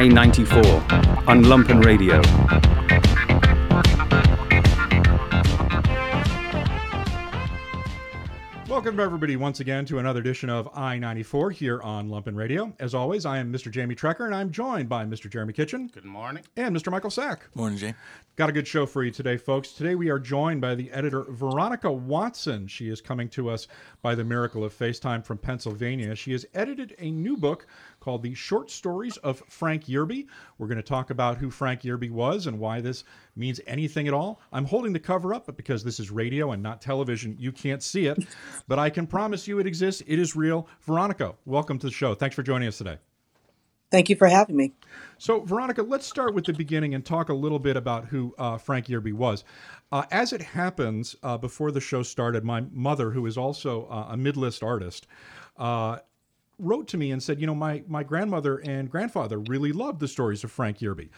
I 94 on Lumpen Radio. Welcome, everybody, once again to another edition of I 94 here on Lumpen Radio. As always, I am Mr. Jamie Trecker, and I'm joined by Mr. Jeremy Kitchen. Good morning. And Mr. Michael Sack. Morning, Jay. Got a good show for you today, folks. Today we are joined by the editor Veronica Watson. She is coming to us by the miracle of FaceTime from Pennsylvania. She has edited a new book called The Short Stories of Frank Yerby. We're going to talk about who Frank Yerby was and why this means anything at all. I'm holding the cover up, but because this is radio and not television, you can't see it. but I can promise you it exists. It is real. Veronica, welcome to the show. Thanks for joining us today. Thank you for having me. So, Veronica, let's start with the beginning and talk a little bit about who uh, Frank Yerby was. Uh, as it happens, uh, before the show started, my mother, who is also uh, a midlist artist, uh, wrote to me and said, you know, my my grandmother and grandfather really loved the stories of Frank Yerby.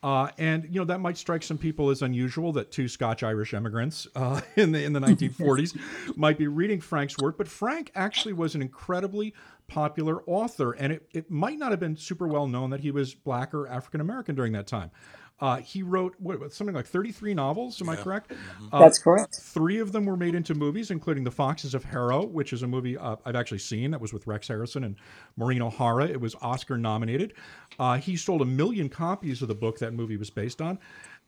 Uh, and you know that might strike some people as unusual that two Scotch Irish immigrants uh, in the in the 1940s might be reading Frank's work, but Frank actually was an incredibly popular author, and it, it might not have been super well known that he was black or African American during that time. Uh, he wrote what, something like 33 novels. Am yeah. I correct? Mm-hmm. Uh, That's correct. Three of them were made into movies, including The Foxes of Harrow, which is a movie uh, I've actually seen that was with Rex Harrison and Maureen O'Hara. It was Oscar nominated. Uh, he sold a million copies of the book that movie was based on.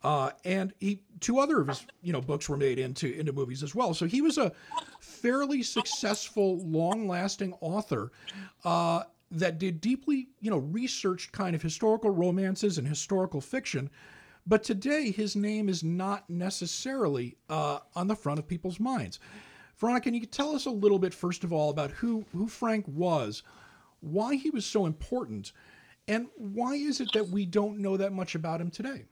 Uh, and he two other of his you know books were made into into movies as well. So he was a fairly successful, long lasting author uh, that did deeply, you know, researched kind of historical romances and historical fiction. But today, his name is not necessarily uh, on the front of people's minds. Veronica, can you tell us a little bit, first of all, about who, who Frank was, why he was so important, and why is it that we don't know that much about him today?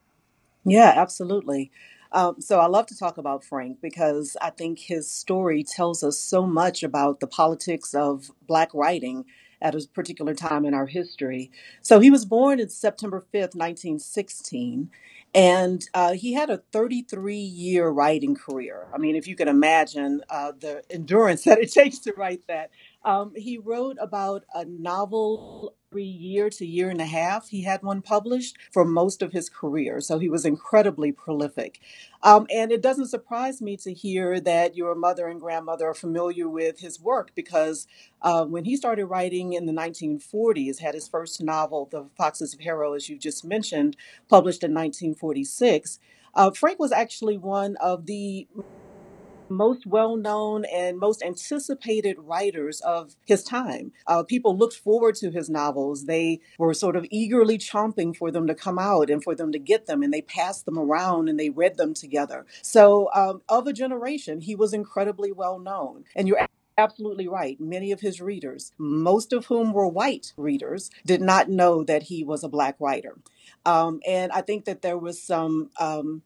Yeah, absolutely. Um, so I love to talk about Frank because I think his story tells us so much about the politics of Black writing at a particular time in our history. So he was born in September 5th, 1916. And uh, he had a 33 year writing career. I mean, if you can imagine uh, the endurance that it takes to write that. Um, he wrote about a novel every year to year and a half. He had one published for most of his career, so he was incredibly prolific. Um, and it doesn't surprise me to hear that your mother and grandmother are familiar with his work because uh, when he started writing in the 1940s, had his first novel, The Foxes of Harrow, as you just mentioned, published in 1946. Uh, Frank was actually one of the most well known and most anticipated writers of his time. Uh, people looked forward to his novels. They were sort of eagerly chomping for them to come out and for them to get them, and they passed them around and they read them together. So, um, of a generation, he was incredibly well known. And you're absolutely right. Many of his readers, most of whom were white readers, did not know that he was a black writer. Um, and I think that there was some um,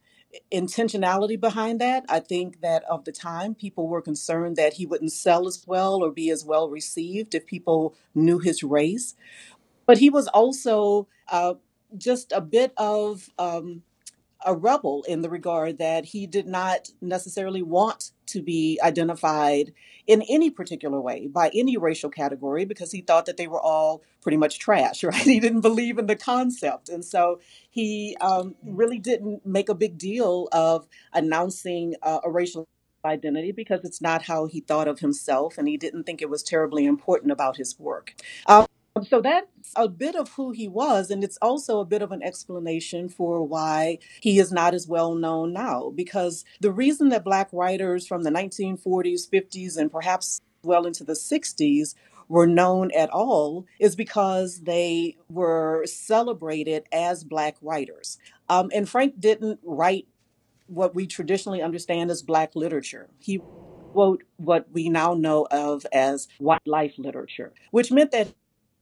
intentionality behind that. I think that of the time, people were concerned that he wouldn't sell as well or be as well received if people knew his race. But he was also uh, just a bit of um, a rebel in the regard that he did not necessarily want to be identified in any particular way by any racial category because he thought that they were all pretty much trash, right? He didn't believe in the concept. And so he um, really didn't make a big deal of announcing uh, a racial identity because it's not how he thought of himself and he didn't think it was terribly important about his work. Um, so that's a bit of who he was, and it's also a bit of an explanation for why he is not as well known now. Because the reason that Black writers from the 1940s, 50s, and perhaps well into the 60s were known at all is because they were celebrated as Black writers. Um, and Frank didn't write what we traditionally understand as Black literature. He wrote what we now know of as white life literature, which meant that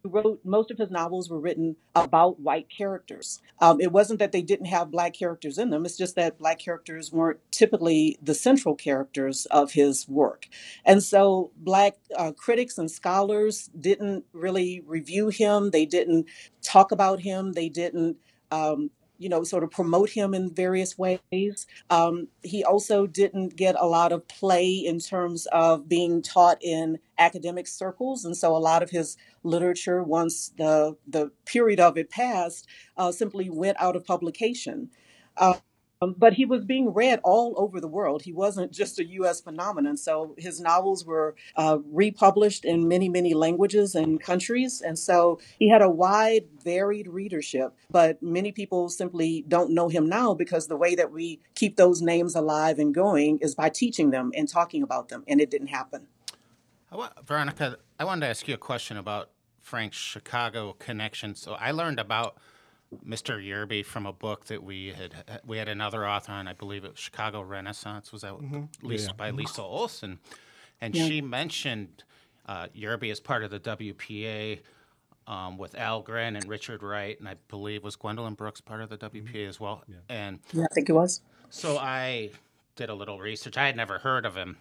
wrote most of his novels were written about white characters. Um, it wasn't that they didn't have black characters in them. It's just that black characters weren't typically the central characters of his work, and so black uh, critics and scholars didn't really review him. They didn't talk about him. They didn't. Um, you know, sort of promote him in various ways. Um, he also didn't get a lot of play in terms of being taught in academic circles, and so a lot of his literature, once the the period of it passed, uh, simply went out of publication. Uh, um, but he was being read all over the world. He wasn't just a U.S. phenomenon. So his novels were uh, republished in many, many languages and countries. And so he had a wide, varied readership. But many people simply don't know him now because the way that we keep those names alive and going is by teaching them and talking about them. And it didn't happen. Veronica, I wanted to ask you a question about Frank's Chicago connection. So I learned about Mr. Yerby from a book that we had we had another author on, I believe it was Chicago Renaissance, was that Lisa, Yeah. by Liesl Olson, and Yeah. she mentioned uh, Yerby as part of the WPA um, with Algren and Richard Wright, and I believe was Gwendolyn Brooks part of the WPA as well. And Yeah, I think it was. so I did a little research. I had never heard of him,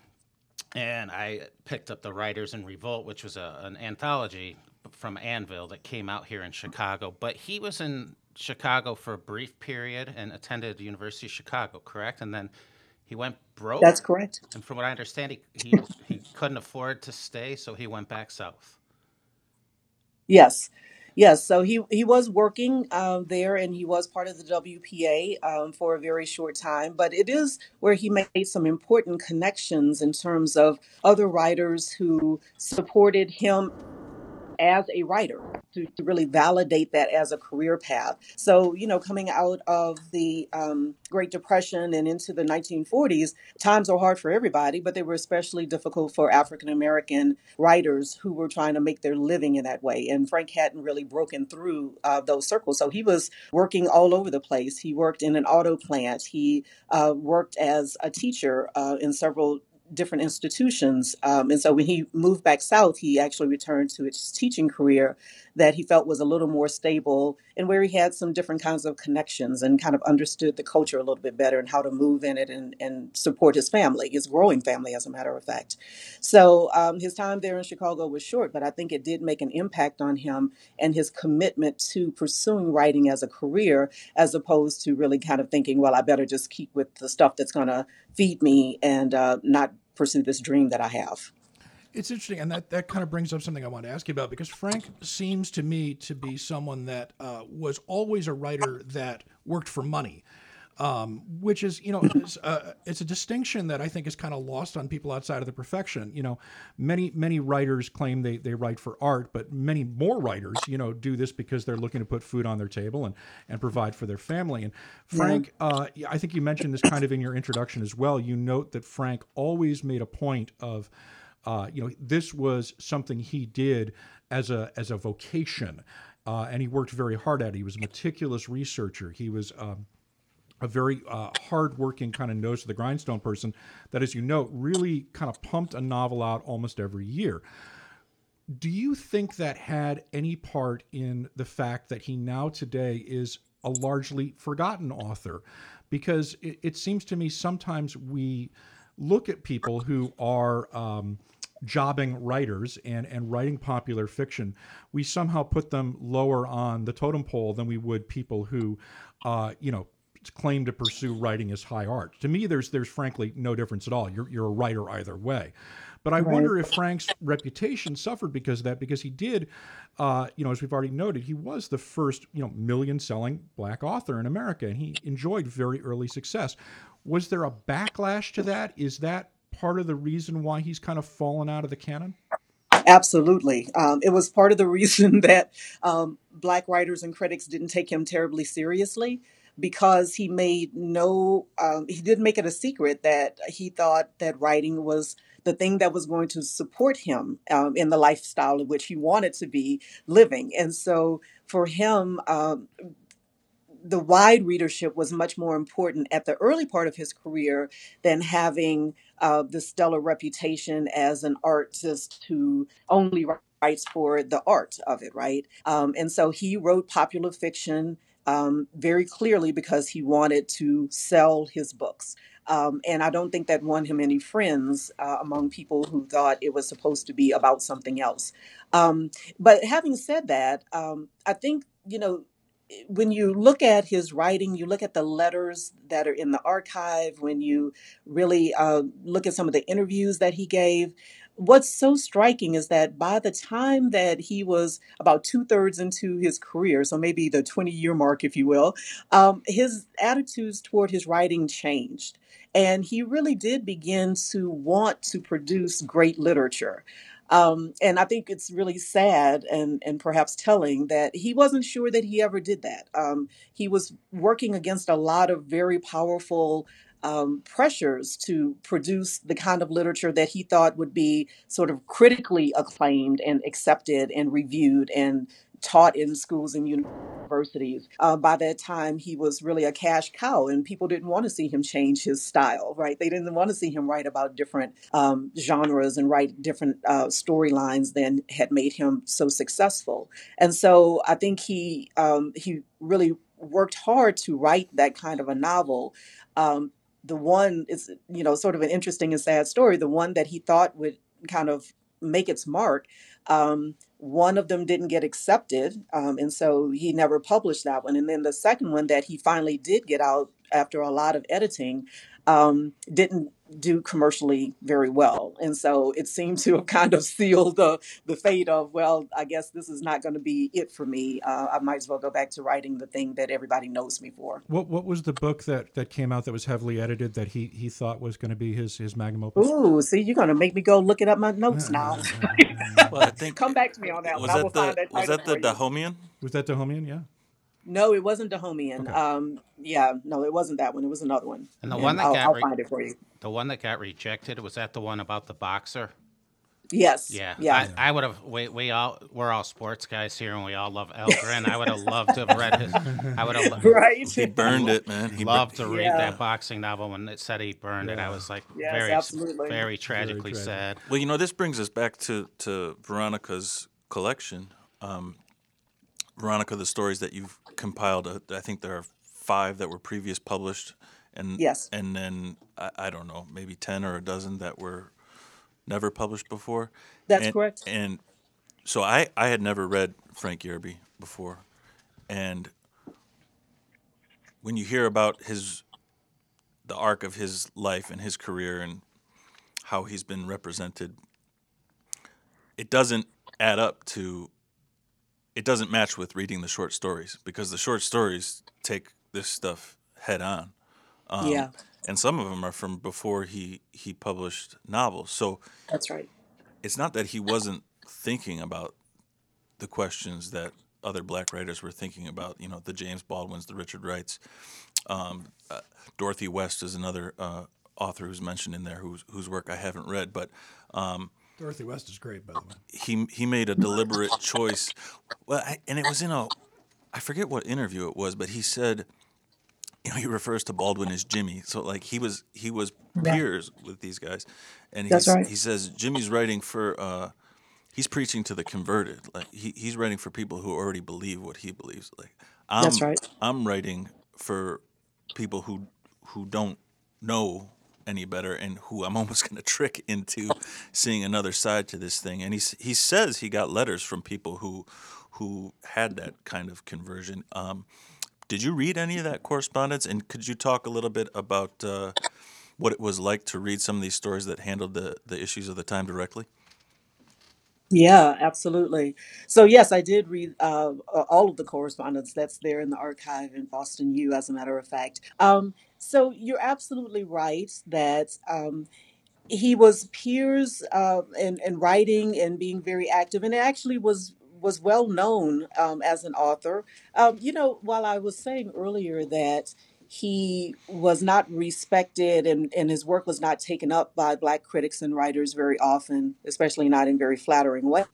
and I picked up the Writers in Revolt, which was a, an anthology from Anvil that came out here in Chicago. But he was in Chicago for a brief period and attended the University of Chicago, correct? And then he went broke. That's correct. And from what I understand, he, he, he couldn't afford to stay, so he went back south. Yes. Yes, so he he was working uh, there, and he was part of the WPA um, for a very short time. But it is where he made some important connections in terms of other writers who supported him as a writer to, to really validate that as a career path. So, you know, coming out of the um, Great Depression and into the 1940s, times are hard for everybody, but they were especially difficult for African American writers who were trying to make their living in that way. And Frank hadn't really broken through uh, those circles. So he was working all over the place. He worked in an auto plant, he uh, worked as a teacher uh, in several different institutions. Um, and so when he moved back south, he actually returned to his teaching career that he felt was a little more stable and where he had some different kinds of connections and kind of understood the culture a little bit better and how to move in it and, and support his family, his growing family, as a matter of fact. So um, his time there in Chicago was short, but I think it did make an impact on him and his commitment to pursuing writing as a career, as opposed to really kind of thinking, well, I better just keep with the stuff that's going to feed me and uh, not pursue this dream that I have. It's interesting, and that, that kind of brings up something I want to ask you about because Frank seems to me to be someone that uh, was always a writer that worked for money, um, which is, you know, is, uh, it's a distinction that I think is kind of lost on people outside of the profession. You know, many many writers claim they, they write for art, but many more writers, you know, do this because they're looking to put food on their table and, and provide for their family. And Frank, uh, I think you mentioned this kind of in your introduction as well. You note that Frank always made a point of uh, you know, this was something he did as a as a vocation, uh, and he worked very hard at it. He was a meticulous researcher. He was um, a very uh, hardworking kind of nose to the grindstone person that, as you note, really kind of pumped a novel out almost every year. Do you think that had any part in the fact that he now today is a largely forgotten author? Because it, it seems to me sometimes we look at people who are um, jobbing writers and, and writing popular fiction, we somehow put them lower on the totem pole than we would people who, uh, you know, claim to pursue writing as high art. To me, there's there's frankly no difference at all. You're you're a writer either way. But I Right. wonder if Frank's reputation suffered because of that, because he did, uh, you know, as we've already noted, he was the first, you know, million-selling black author in America, and he enjoyed very early success. Was there a backlash to that? Is that part of the reason why he's kind of fallen out of the canon? Absolutely. Um, it was part of the reason that um, Black writers and critics didn't take him terribly seriously because he made no, um, he didn't make it a secret that he thought that writing was the thing that was going to support him um, in the lifestyle in which he wanted to be living. And so for him, um, the wide readership was much more important at the early part of his career than having uh, the stellar reputation as an artist who only writes for the art of it, right? Um, and so he wrote popular fiction um, very clearly because he wanted to sell his books. Um, and I don't think that won him any friends uh, among people who thought it was supposed to be about something else. Um, but having said that, um, I think, you know, when you look at his writing, you look at the letters that are in the archive, when you really uh, look at some of the interviews that he gave, what's so striking is that by the time that he was about two thirds into his career, so maybe the 20 year mark, if you will, um, his attitudes toward his writing changed. And he really did begin to want to produce great literature. Um, and I think it's really sad and, and perhaps telling that he wasn't sure that he ever did that. Um, he was working against a lot of very powerful um, pressures to produce the kind of literature that he thought would be sort of critically acclaimed and accepted and reviewed and taught in schools and universities. Uh, by that time, he was really a cash cow, and people didn't want to see him change his style, right? They didn't want to see him write about different um, genres and write different uh, storylines than had made him so successful. And so I think he um, he really worked hard to write that kind of a novel. Um, the one is, you know, sort of an interesting and sad story. The one that he thought would kind of make its mark um, one of them didn't get accepted, um, and so he never published that one. And then the second one that he finally did get out after a lot of editing um, didn't do commercially very well. And so it seemed to have kind of sealed the, the fate of, well, I guess this is not going to be it for me. Uh, I might as well go back to writing the thing that everybody knows me for. What what was the book that, that came out that was heavily edited that he, he thought was going to be his, his magnum opus? Ooh, see, you're going to make me go looking up my notes uh, now. Uh, uh, well, I think Come back to me on that was one. I will that find the that was that the for. Dahomean? Was that Dahomean? Yeah. No, it wasn't Dahomean. Okay. Um, yeah, no, it wasn't that one. It was another one. And the And one that I'll, got I'll find it for you. the one that got rejected was that the one about the boxer. Yes. Yeah, Yeah. I, I would have. We, we all we're all sports guys here, and we all love Algren. I would have loved to have read his. I would have right. He burned it, man. He bur- loved to read Yeah. that boxing novel when it said he burned it. I was like Yes, very, absolutely. very tragically tragic. sad. Well, you know, this brings us back to, to Veronica's collection. Um, Veronica, the stories that you've compiled, uh, I think there are five that were previous published, and Yes. and then I, I don't know, maybe ten or a dozen that were never published before. That's And- correct. And so I, I had never read Frank Yerby before, and when you hear about his the arc of his life and his career and how he's been represented, it doesn't add up to. It doesn't match with reading the short stories because the short stories take this stuff head on. Um, yeah, and some of them are from before he he published novels. So that's right. it's not that he wasn't thinking about the questions that other black writers were thinking about. You know, the James Baldwins, the Richard Wrights. Um, uh, Dorothy West is another uh, author who's mentioned in there, whose whose work I haven't read, but um, Dorothy West is great, by the way. he he made a deliberate choice. Well, I, and it was in a, I forget what interview it was, but he said, you know, he refers to Baldwin as Jimmy. So like he was he was Yeah. peers with these guys, and That's he's, right. he says Jimmy's writing for. Uh, He's preaching to the converted. Like he, he's writing for people who already believe what he believes. Like I'm, That's right. I'm writing for people who who don't know any better and who I'm almost going to trick into seeing another side to this thing. And he he says he got letters from people who who had that kind of conversion. Um, did you read any of that correspondence? And could you talk a little bit about uh, what it was like to read some of these stories that handled the the issues of the time directly? Yeah, absolutely. So yes, I did read uh, all of the correspondence that's there in the archive in Boston U. As a matter of fact, um, so you're absolutely right that um, he was peers uh, in, in writing and being very active, and actually was was well known um, as an author. Um, you know, while I was saying earlier that he was not respected and, and his work was not taken up by black critics and writers very often, especially not in very flattering ways.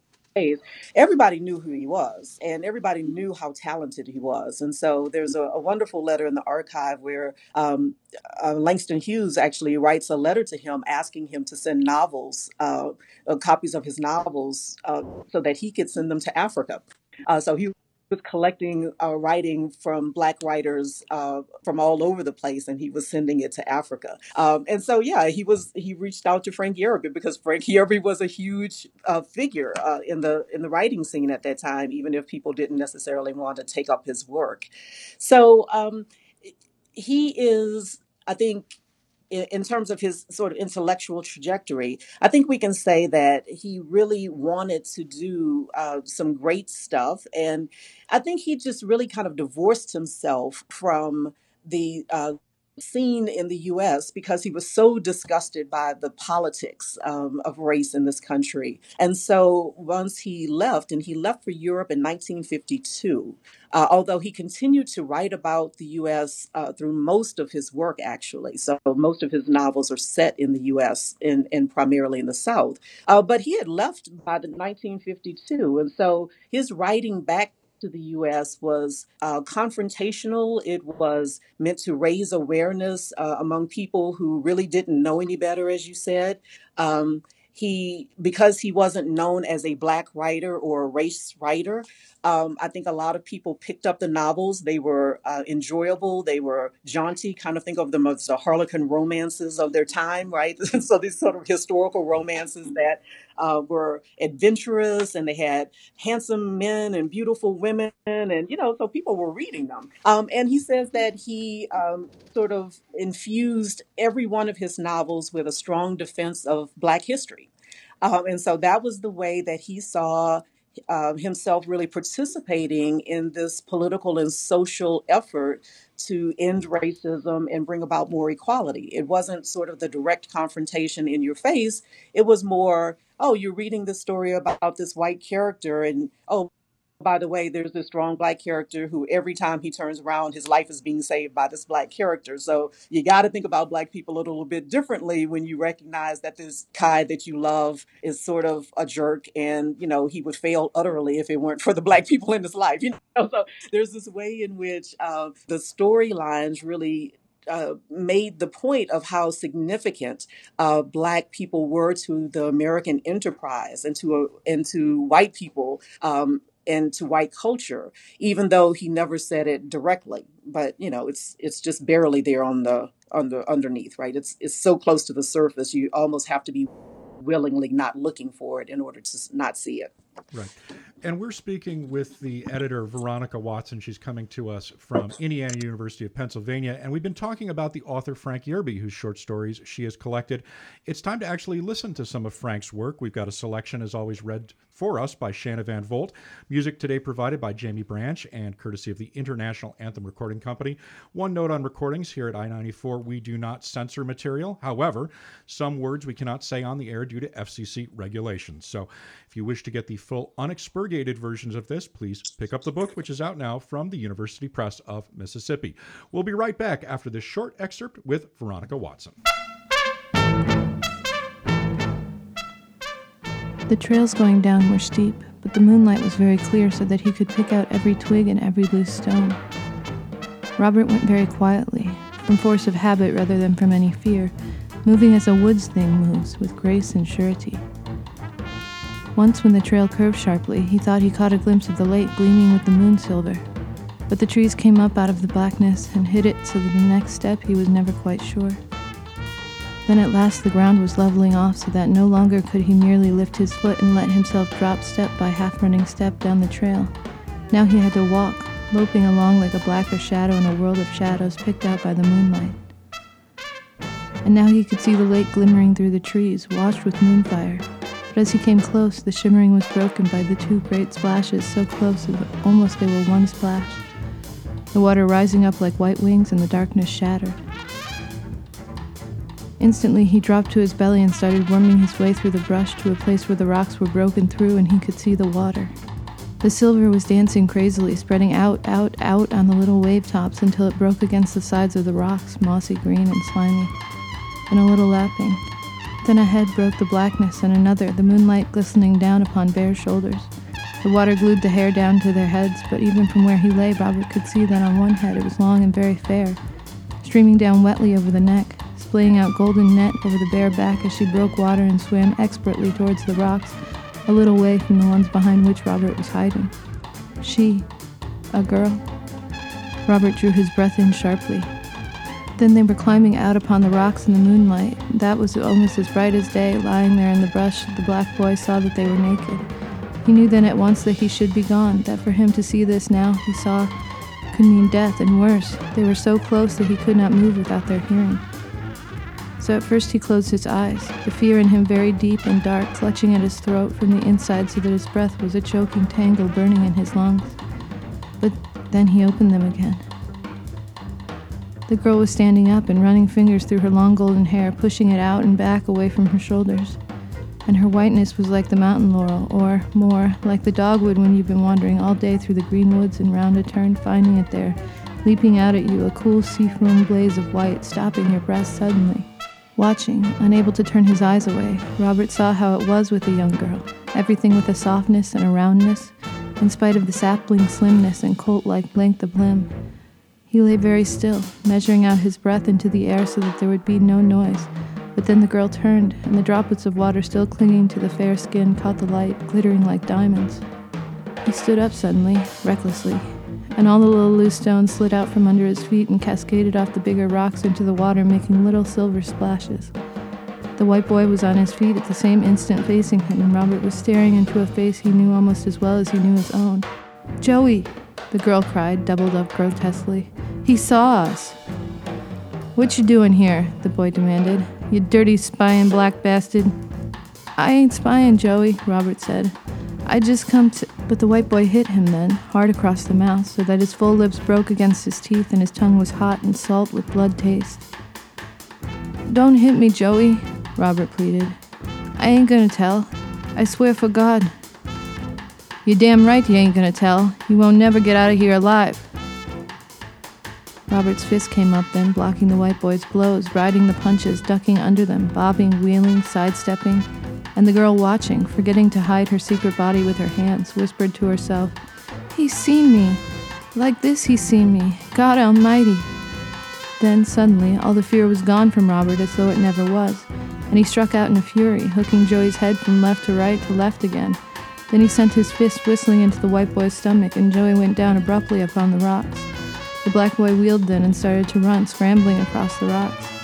Everybody knew who he was, and everybody knew how talented he was. And so there's a, a wonderful letter in the archive where um, uh, Langston Hughes actually writes a letter to him asking him to send novels, uh, uh, copies of his novels, uh, so that he could send them to Africa. Uh, so he was collecting uh, writing from black writers uh, from all over the place and he was sending it to africa. Um, and so yeah he was he reached out to frank yerby because frank yerby was a huge uh, figure uh, in the in the writing scene at that time even if people didn't necessarily want to take up his work. So um, he is i think in, terms of his sort of intellectual trajectory, I think we can say that he really wanted to do uh, some great stuff. And I think he just really kind of divorced himself from the uh, scene in the US because he was so disgusted by the politics um, of race in this country. And so once he left, and he left for Europe in 1952, uh, although he continued to write about the US uh, through most of his work, actually. So most of his novels are set in the US and, and primarily in the South. Uh, but he had left by the 1952. And so his writing back to the U.S. was uh, confrontational. It was meant to raise awareness uh, among people who really didn't know any better, as you said. Um, he because he wasn't known as a black writer or a race writer um, i think a lot of people picked up the novels. They were uh, enjoyable. They were jaunty. Kind of think of them as the harlequin romances of their time right? So these sort of historical romances that uh, were adventurous and they had handsome men and beautiful women and you know so people were reading them um, and he says that he um, sort of infused every one of his novels with a strong defense of black history um, and so that was the way that he saw uh, himself really participating in this political and social effort to end racism and bring about more equality. It wasn't sort of the direct confrontation in your face. It was more, oh, you're reading this story about this white character, and oh, by the way, there's this strong black character who every time he turns around, his life is being saved by this black character. So you got to think about black people a little bit differently when you recognize that this guy that you love is sort of a jerk and, you know, he would fail utterly if it weren't for the black people in his life. You know, so there's this way in which uh, the storylines really uh, made the point of how significant uh, Black people were to the American enterprise and to uh, and to white people um, to white culture, even though he never said it directly. But you know, it's it's just barely there on the on the underneath, right? It's it's so close to the surface, you almost have to be willingly not looking for it in order to not see it. Right. And we're speaking with the editor, Veronica Watson. She's coming to us from Indiana University of Pennsylvania. And we've been talking about the author Frank Yerby, whose short stories she has collected. It's time to actually listen to some of Frank's work. We've got a selection, as always, read for us by Shanna Van Volt. Music today provided by Jamie Branch and courtesy of the International Anthem Recording Company. One note on recordings here at I 94 we do not censor material. However, some words we cannot say on the air due to FCC regulations. So if you wish to get the full unexpurgated versions of this, please pick up the book, which is out now from the University Press of Mississippi. We'll be right back after this short excerpt with Veronica Watson. The trails going down were steep, but the moonlight was very clear so that he could pick out every twig and every loose stone. Robert went very quietly, from force of habit rather than from any fear, moving as a woods thing moves, with grace and surety. Once, when the trail curved sharply, he thought he caught a glimpse of the lake gleaming with the moon silver. But the trees came up out of the blackness and hid it so that the next step he was never quite sure. Then at last the ground was leveling off so that no longer could he merely lift his foot and let himself drop step by half running step down the trail. Now he had to walk, loping along like a blacker shadow in a world of shadows picked out by the moonlight. And now he could see the lake glimmering through the trees, washed with moonfire. But as he came close, the shimmering was broken by the two great splashes so close that almost they were one splash. The water rising up like white wings and the darkness shattered. Instantly, he dropped to his belly and started worming his way through the brush to a place where the rocks were broken through and he could see the water. The silver was dancing crazily, spreading out, out, out on the little wave tops until it broke against the sides of the rocks, mossy green and slimy, and a little lapping. Then ahead broke the blackness, and another, the moonlight glistening down upon bare shoulders. The water glued the hair down to their heads, but even from where he lay, Robert could see that on one head it was long and very fair, streaming down wetly over the neck, splaying out golden net over the bare back as she broke water and swam expertly towards the rocks, a little way from the ones behind which Robert was hiding. She, A girl? Robert drew his breath in sharply. Then they were climbing out upon the rocks in the moonlight. That was almost as bright as day, lying there in the brush. The black boy saw that they were naked. He knew then at once that he should be gone, that for him to see this now, he saw, could mean death, and worse, they were so close that he could not move without their hearing. So at first he closed his eyes, the fear in him very deep and dark, clutching at his throat from the inside so that his breath was a choking tangle burning in his lungs. But then he opened them again. The girl was standing up and running fingers through her long golden hair, pushing it out and back away from her shoulders. And her whiteness was like the mountain laurel, or more, like the dogwood when you've been wandering all day through the green woods and round a turn, finding it there, leaping out at you, a cool sea-foam blaze of white, stopping your breath suddenly. Watching, unable to turn his eyes away, Robert saw how it was with the young girl, everything with a softness and a roundness, in spite of the sapling slimness and colt-like length of limb. He lay very still, measuring out his breath into the air so that there would be no noise. But then the girl turned, and the droplets of water still clinging to the fair skin caught the light, glittering like diamonds. He stood up suddenly, recklessly, and all the little loose stones slid out from under his feet and cascaded off the bigger rocks into the water, making little silver splashes. The white boy was on his feet at the same instant facing him, and Robert was staring into a face he knew almost as well as he knew his own. Joey! The girl cried, doubled up grotesquely. He saw us. What you doing here? the boy demanded. You dirty spying black bastard. I ain't spying, Joey, Robert said. I just come to. But the white boy hit him then, hard across the mouth, so that his full lips broke against his teeth and his tongue was hot and salt with blood taste. Don't hit me, Joey, Robert pleaded. I ain't gonna tell. I swear for God. You're damn right you ain't gonna tell. You won't never get out of here alive. Robert's fist came up then, blocking the white boy's blows, riding the punches, ducking under them, bobbing, wheeling, sidestepping. And the girl watching, forgetting to hide her secret body with her hands, whispered to herself, He's seen me. Like this, he's seen me. God Almighty. Then, suddenly, all the fear was gone from Robert as though it never was, and he struck out in a fury, hooking Joey's head from left to right to left again. Then he sent his fist whistling into the white boy's stomach, and Joey went down abruptly upon the rocks. The black boy wheeled then and started to run, scrambling across the rocks.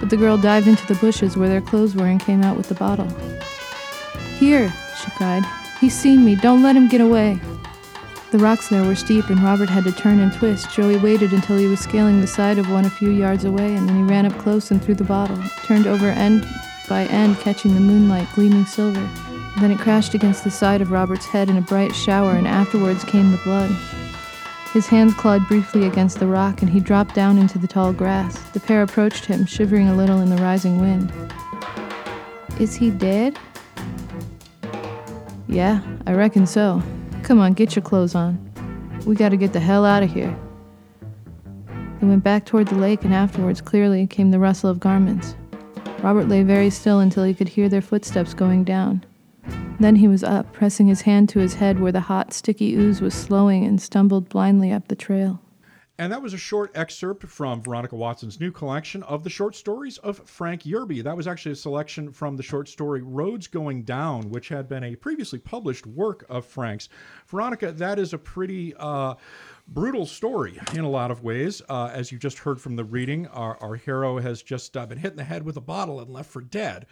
But the girl dived into the bushes where their clothes were and came out with the bottle. Here, she cried. He's seen me. Don't let him get away. The rocks there were steep, and Robert had to turn and twist. Joey waited until he was scaling the side of one a few yards away, and then he ran up close and threw the bottle, turned over end by end, catching the moonlight gleaming silver. Then it crashed against the side of Robert's head in a bright shower, and afterwards came the blood. His hands clawed briefly against the rock, and he dropped down into the tall grass. The pair approached him, shivering a little in the rising wind. Is he dead? Yeah, I reckon so. Come on, get your clothes on. We gotta get the hell out of here. They went back toward the lake, and afterwards, clearly, came the rustle of garments. Robert lay very still until he could hear their footsteps going down. Then he was up, pressing his hand to his head where the hot, sticky ooze was slowing and stumbled blindly up the trail. And that was a short excerpt from Veronica Watson's new collection of the short stories of Frank Yerby. That was actually a selection from the short story Roads Going Down, which had been a previously published work of Frank's. Veronica, that is a pretty uh, brutal story in a lot of ways. Uh, as you just heard from the reading, our, our hero has just uh, been hit in the head with a bottle and left for dead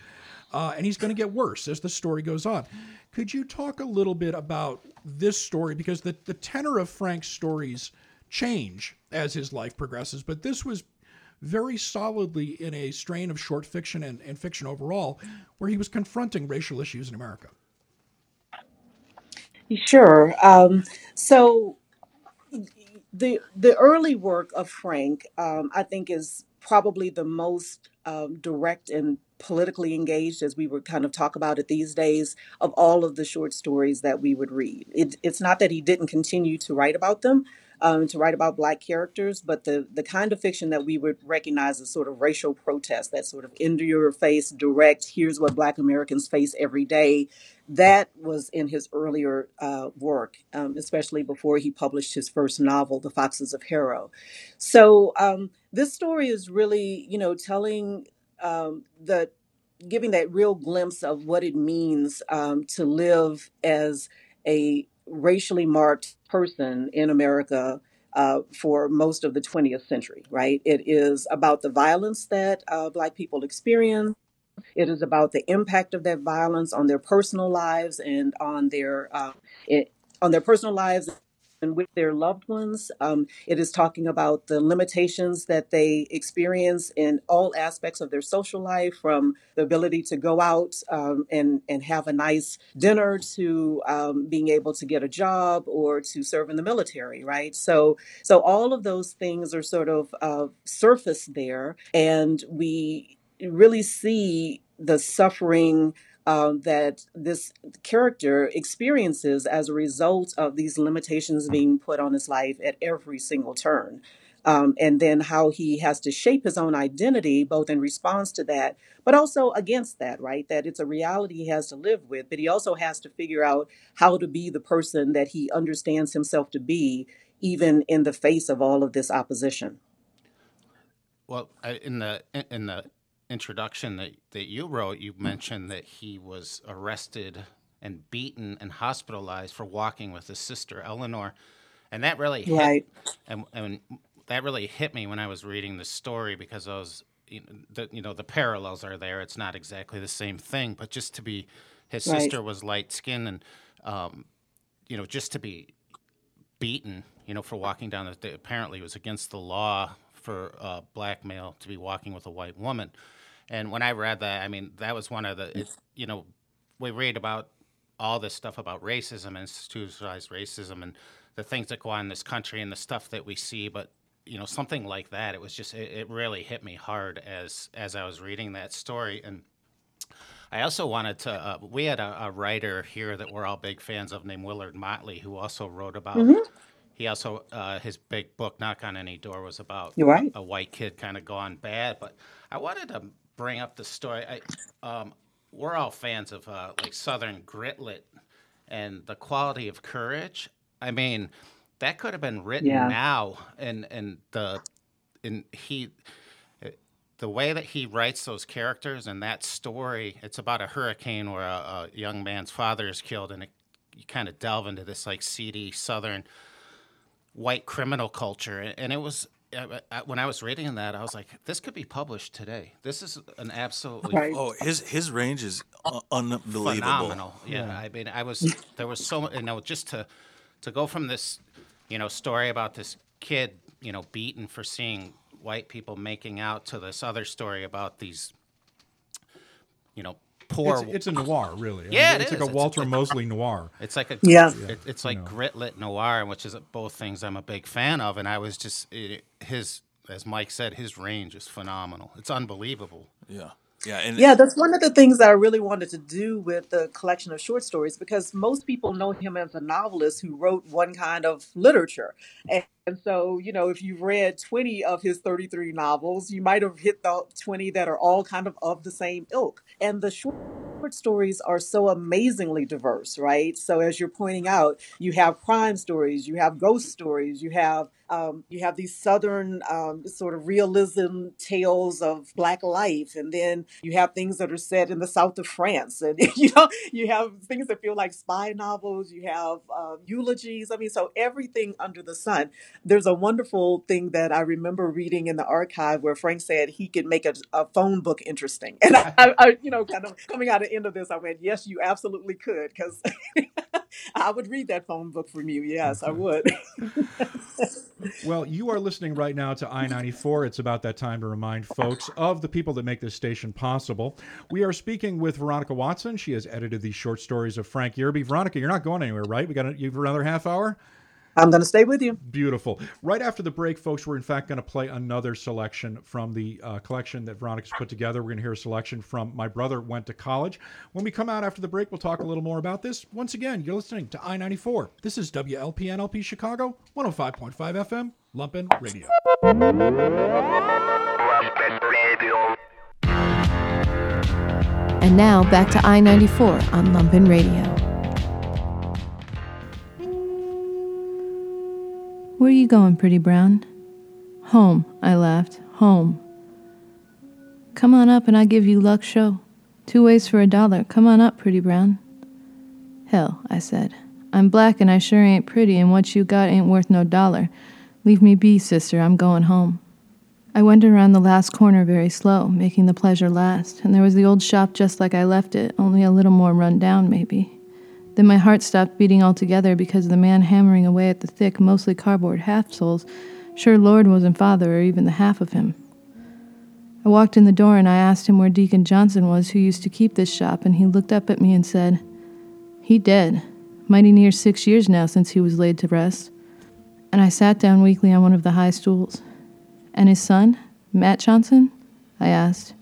uh, and he's going to get worse as the story goes on. Could you talk a little bit about this story? Because the, the tenor of Frank's stories change as his life progresses, but this was very solidly in a strain of short fiction and, and fiction overall, where he was confronting racial issues in America. Sure. Um, so the the early work of Frank, um, I think, is probably the most um, direct and politically engaged, as we would kind of talk about it these days, of all of the short stories that we would read. It, it's not that he didn't continue to write about them, um, to write about black characters, but the the kind of fiction that we would recognize as sort of racial protest, that sort of into your face, direct, here's what black Americans face every day, that was in his earlier uh, work, um, especially before he published his first novel, The Foxes of Harrow. So um, this story is really, you know, telling um, the giving that real glimpse of what it means um, to live as a racially marked person in America uh, for most of the 20th century, right? It is about the violence that uh, Black people experience. It is about the impact of that violence on their personal lives and on their uh, it, on their personal lives and with their loved ones. Um, it is talking about the limitations that they experience in all aspects of their social life, from the ability to go out um, and and have a nice dinner to um, being able to get a job or to serve in the military. Right. So so all of those things are sort of uh, there, and we really see the suffering um, that this character experiences as a result of these limitations being put on his life at every single turn. Um, and then how he has to shape his own identity, both in response to that, but also against that, right? That it's a reality he has to live with, but he also has to figure out how to be the person that he understands himself to be, even in the face of all of this opposition. Well, in the in the introduction that, that you wrote, you mentioned that he was arrested and beaten and hospitalized for walking with his sister Eleanor, and that really hit, right. and, and that really hit me when I was reading the story because I was you know, the, you know the parallels are there. It's not exactly the same thing, but just to be his right. sister was light skinned and um, you know just to be beaten you know for walking down the apparently it was against the law for a black male to be walking with a white woman and when I read that, I mean, that was one of the, it, you know, we read about all this stuff about racism, institutionalized racism, and the things that go on in this country and the stuff that we see. But you know, something like that, it was just, it, it really hit me hard as as I was reading that story. And I also wanted to, uh, we had a, a, writer here that we're all big fans of named Willard Motley, who also wrote about. Mm-hmm. He also uh, his big book, "Knock on Any Door," was about right. a, white kid kind of gone bad. But I wanted to bring up the story. I, um, we're all fans of uh, like Southern gritlit and the quality of courage. I mean, that could have been written yeah. now, and and the and he the way that he writes those characters and that story. It's about a hurricane where a, a young man's father is killed, and it, you kind of delve into this like seedy Southern white criminal culture, and it was uh, uh, uh, when I was reading that, I was like, this could be published today. This is an absolutely right. oh his his range is unbelievable, phenomenal. Yeah, yeah, I mean, I was there was so you know just to to go from this you know story about this kid you know beaten for seeing white people making out to this other story about these you know poor. It's, it's a noir, really. yeah, I mean, it's like a Walter Mosley noir. It's like a yeah. It, it's like you know. gritlit noir, which is both things I'm a big fan of. And I was just it, his, as Mike said, his range is phenomenal. It's unbelievable. Yeah. Yeah, and yeah, that's one of the things that I really wanted to do with the collection of short stories because most people know him as a novelist who wrote one kind of literature. And, and so, you know, if you've read 20 of his 33 novels, you might have hit the 20 that are all kind of of the same ilk. And the short stories are so amazingly diverse, right? So as you're pointing out, you have crime stories, you have ghost stories, you have um, you have these southern um, sort of realism tales of black life, and then you have things that are set in the south of France, and you know you have things that feel like spy novels. You have uh, eulogies. I mean, so everything under the sun. There's a wonderful thing that I remember reading in the archive where Frank said he could make a, a phone book interesting, and I, I, you know, kind of coming out of the end of this, I went, "Yes, you absolutely could," because I would read that phone book from you. Yes, I would. well, you are listening right now to I 94. It's about that time to remind folks of the people that make this station possible. We are speaking with Veronica Watson. She has edited these short stories of Frank Yerby. Veronica, you're not going anywhere, right? We got a, you have another half hour? I'm going to stay with you. Beautiful. Right after the break, folks, we're in fact going to play another selection from the uh, collection that Veronica's put together. We're going to hear a selection from My Brother Went to College. When we come out after the break, we'll talk a little more about this. Once again, you're listening to I 94. This is WLPNLP Chicago, 105.5 FM, Lumpen Radio. And now back to I 94 on Lumpen Radio. Where you going, pretty brown? Home, I laughed. Home. Come on up and I'll give you luck show. Two ways for a dollar. Come on up, pretty brown. Hell, I said. I'm black and I sure ain't pretty, and what you got ain't worth no dollar. Leave me be, sister, I'm going home. I went around the last corner very slow, making the pleasure last, and there was the old shop just like I left it, only a little more run down, maybe. Then my heart stopped beating altogether because of the man hammering away at the thick, mostly cardboard half soles, sure Lord wasn't father or even the half of him. I walked in the door and I asked him where Deacon Johnson was, who used to keep this shop, and he looked up at me and said, He dead. Mighty near six years now since he was laid to rest. And I sat down weakly on one of the high stools. And his son, Matt Johnson? I asked.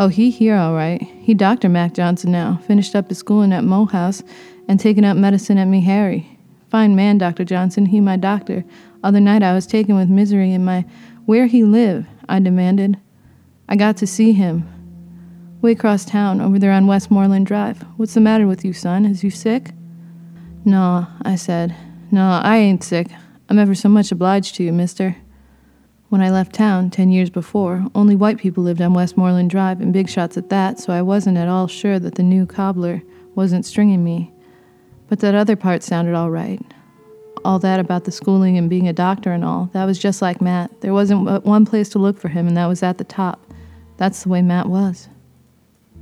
Oh, he here all right. He Dr. Mac Johnson now, finished up his schooling at Morehouse and taken up medicine at Meharry. Fine man, Dr. Johnson, he my doctor. Other night I was taken with misery in my where he live, I demanded. I got to see him. Way across town, over there on Westmoreland Drive. What's the matter with you, son? Is you sick? No, I said. No, I ain't sick. I'm ever so much obliged to you, mister. When I left town, ten years before, only white people lived on Westmoreland Drive, and big shots at that, so I wasn't at all sure that the new cobbler wasn't stringing me. But that other part sounded all right. All that about the schooling and being a doctor and all, that was just like Matt. There wasn't one place to look for him, and that was at the top. That's the way Matt was.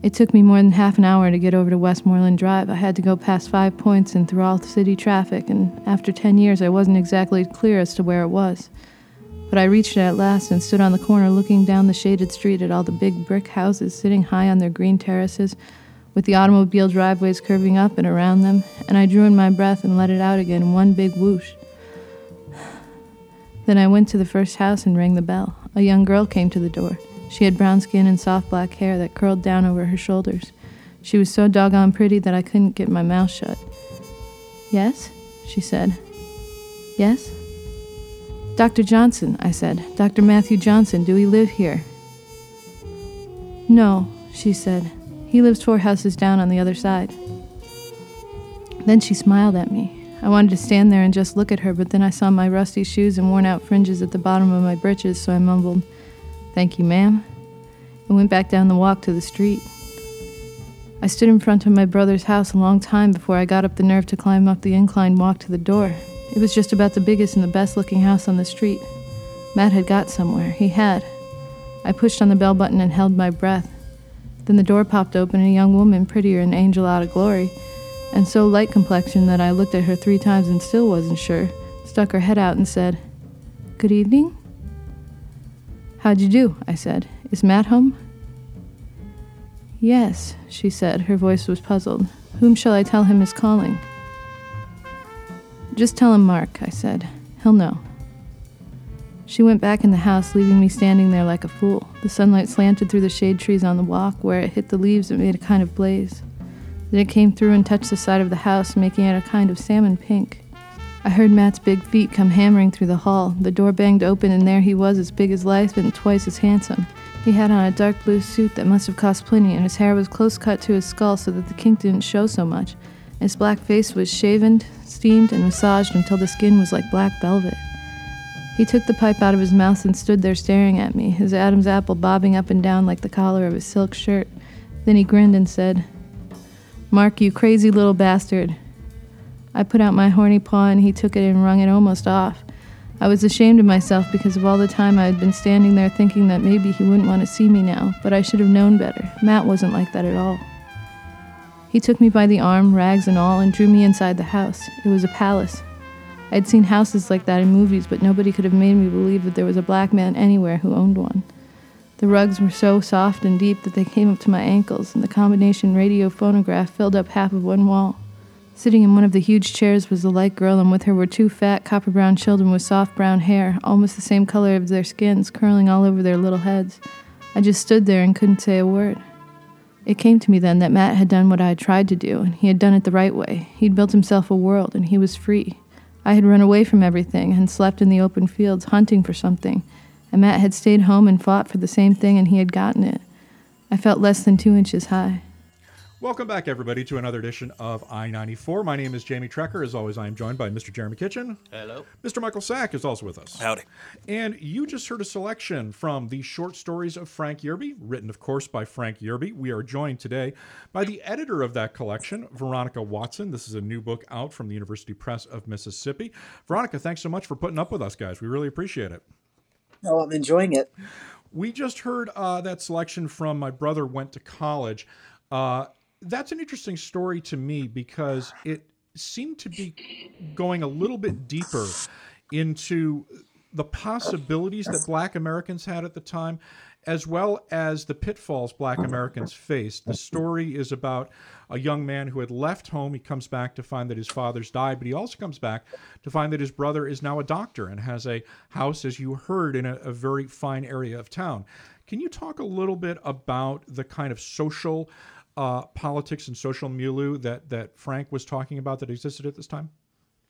It took me more than half an hour to get over to Westmoreland Drive. I had to go past five points and through all the city traffic, and after ten years, I wasn't exactly clear as to where it was. But I reached it at last and stood on the corner looking down the shaded street at all the big brick houses sitting high on their green terraces, with the automobile driveways curving up and around them, and I drew in my breath and let it out again in one big whoosh. Then I went to the first house and rang the bell. A young girl came to the door. She had brown skin and soft black hair that curled down over her shoulders. She was so doggone pretty that I couldn't get my mouth shut. Yes? she said. Yes? Dr. Johnson, I said. Dr. Matthew Johnson, do he live here? No, she said. He lives four houses down on the other side. Then she smiled at me. I wanted to stand there and just look at her, but then I saw my rusty shoes and worn out fringes at the bottom of my breeches, so I mumbled, Thank you, ma'am, and went back down the walk to the street. I stood in front of my brother's house a long time before I got up the nerve to climb up the inclined walk to the door. It was just about the biggest and the best looking house on the street. Matt had got somewhere. He had. I pushed on the bell button and held my breath. Then the door popped open, and a young woman, prettier an angel out of glory, and so light complexioned that I looked at her three times and still wasn't sure, stuck her head out and said, Good evening? How'd you do? I said. Is Matt home? Yes, she said. Her voice was puzzled. Whom shall I tell him is calling? Just tell him Mark, I said. He'll know. She went back in the house, leaving me standing there like a fool. The sunlight slanted through the shade trees on the walk. Where it hit the leaves, it made a kind of blaze. Then it came through and touched the side of the house, making it a kind of salmon pink. I heard Matt's big feet come hammering through the hall. The door banged open, and there he was, as big as life and twice as handsome. He had on a dark blue suit that must have cost plenty, and his hair was close cut to his skull so that the kink didn't show so much. His black face was shaven, steamed, and massaged until the skin was like black velvet. He took the pipe out of his mouth and stood there staring at me, his Adam's apple bobbing up and down like the collar of his silk shirt. Then he grinned and said, Mark, you crazy little bastard. I put out my horny paw and he took it and wrung it almost off. I was ashamed of myself because of all the time I had been standing there thinking that maybe he wouldn't want to see me now, but I should have known better. Matt wasn't like that at all. He took me by the arm, rags and all, and drew me inside the house. It was a palace. I'd seen houses like that in movies, but nobody could have made me believe that there was a black man anywhere who owned one. The rugs were so soft and deep that they came up to my ankles, and the combination radio phonograph filled up half of one wall. Sitting in one of the huge chairs was the light girl, and with her were two fat, copper brown children with soft brown hair, almost the same color as their skins, curling all over their little heads. I just stood there and couldn't say a word. It came to me then that Matt had done what I had tried to do, and he had done it the right way. He'd built himself a world, and he was free. I had run away from everything and slept in the open fields hunting for something, and Matt had stayed home and fought for the same thing, and he had gotten it. I felt less than two inches high. Welcome back, everybody, to another edition of I 94. My name is Jamie Trecker. As always, I am joined by Mr. Jeremy Kitchen. Hello. Mr. Michael Sack is also with us. Howdy. And you just heard a selection from the short stories of Frank Yerby, written, of course, by Frank Yerby. We are joined today by the editor of that collection, Veronica Watson. This is a new book out from the University Press of Mississippi. Veronica, thanks so much for putting up with us, guys. We really appreciate it. Oh, I'm enjoying it. We just heard uh, that selection from My Brother Went to College. Uh, that's an interesting story to me because it seemed to be going a little bit deeper into the possibilities that black Americans had at the time, as well as the pitfalls black Americans faced. The story is about a young man who had left home. He comes back to find that his father's died, but he also comes back to find that his brother is now a doctor and has a house, as you heard, in a, a very fine area of town. Can you talk a little bit about the kind of social uh, politics and social milieu that that Frank was talking about that existed at this time?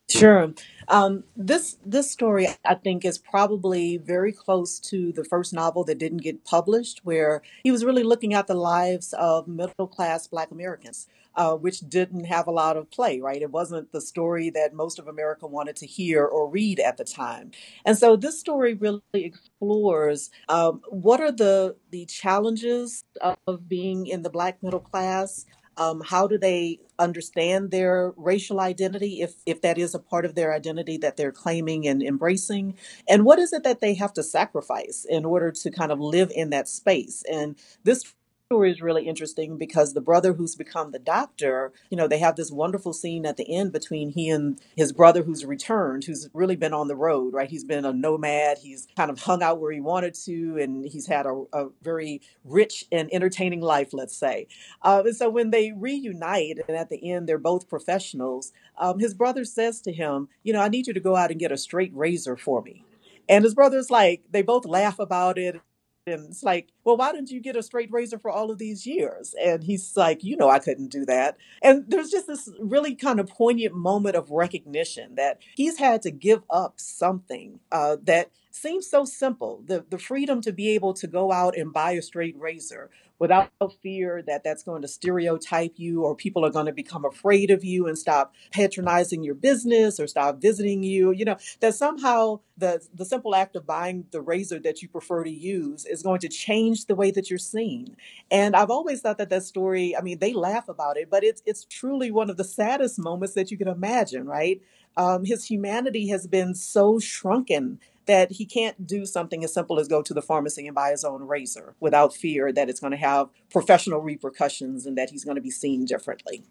Sure. Um, this this story, I think, is probably very close to the first novel that didn't get published, where he was really looking at the lives of middle class Black Americans, uh, which didn't have a lot of play. Right? It wasn't the story that most of America wanted to hear or read at the time, and so this story really explores um, what are the the challenges of being in the Black middle class. Um, how do they understand their racial identity, if if that is a part of their identity that they're claiming and embracing? And what is it that they have to sacrifice in order to kind of live in that space? And this story is really interesting because the brother who's become the doctor, you know, they have this wonderful scene at the end between he and his brother who's returned, who's really been on the road, right? He's been a nomad. He's kind of hung out where he wanted to, and he's had a, a very rich and entertaining life, let's say. Uh, and so when they reunite, and at the end they're both professionals, um, his brother says to him, You know, I need you to go out and get a straight razor for me. And his brother's like, they both laugh about it. And it's like, well, why didn't you get a straight razor for all of these years? And he's like, you know, I couldn't do that. And there's just this really kind of poignant moment of recognition that he's had to give up something uh, that seems so simple the, the freedom to be able to go out and buy a straight razor without fear that that's going to stereotype you or people are going to become afraid of you and stop patronizing your business or stop visiting you you know that somehow the the simple act of buying the razor that you prefer to use is going to change the way that you're seen and i've always thought that that story i mean they laugh about it but it's it's truly one of the saddest moments that you can imagine right um, his humanity has been so shrunken that he can't do something as simple as go to the pharmacy and buy his own razor without fear that it's going to have professional repercussions and that he's going to be seen differently.